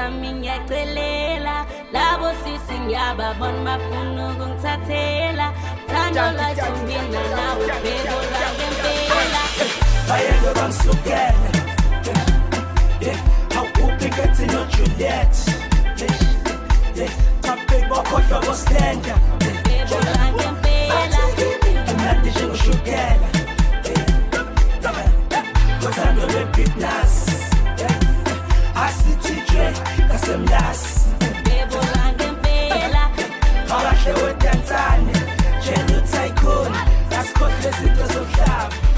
Kuza mingeqelela labo sisi ngiyababona bafuna ukungithathela. Thando lwethu mina nawe bebo lwangempela bayeke bangisukele awukuphi kethi nojuliet? Babheki bokhohlwa bostenda bebo lwangempela emnandi njengoshukela ngothando lwe-big nasi Seblas Bebulanga impela Abahle wethathane Jenu tycoon Asikhokhe izinto zokuhlaba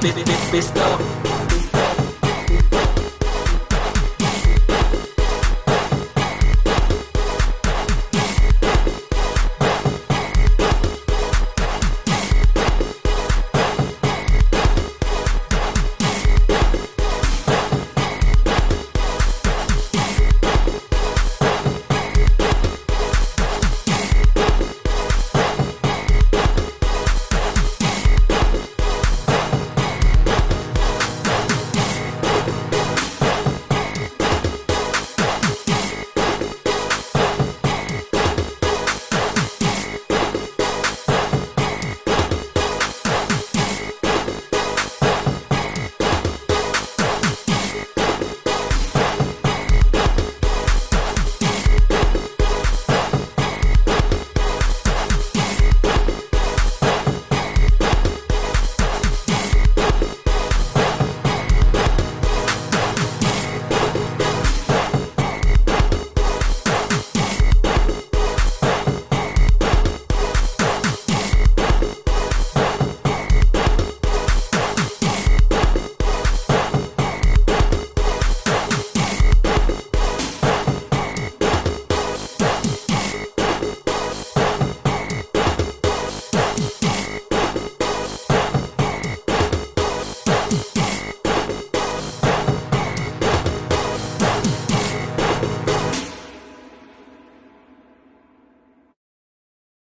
bip bip bip bip stop.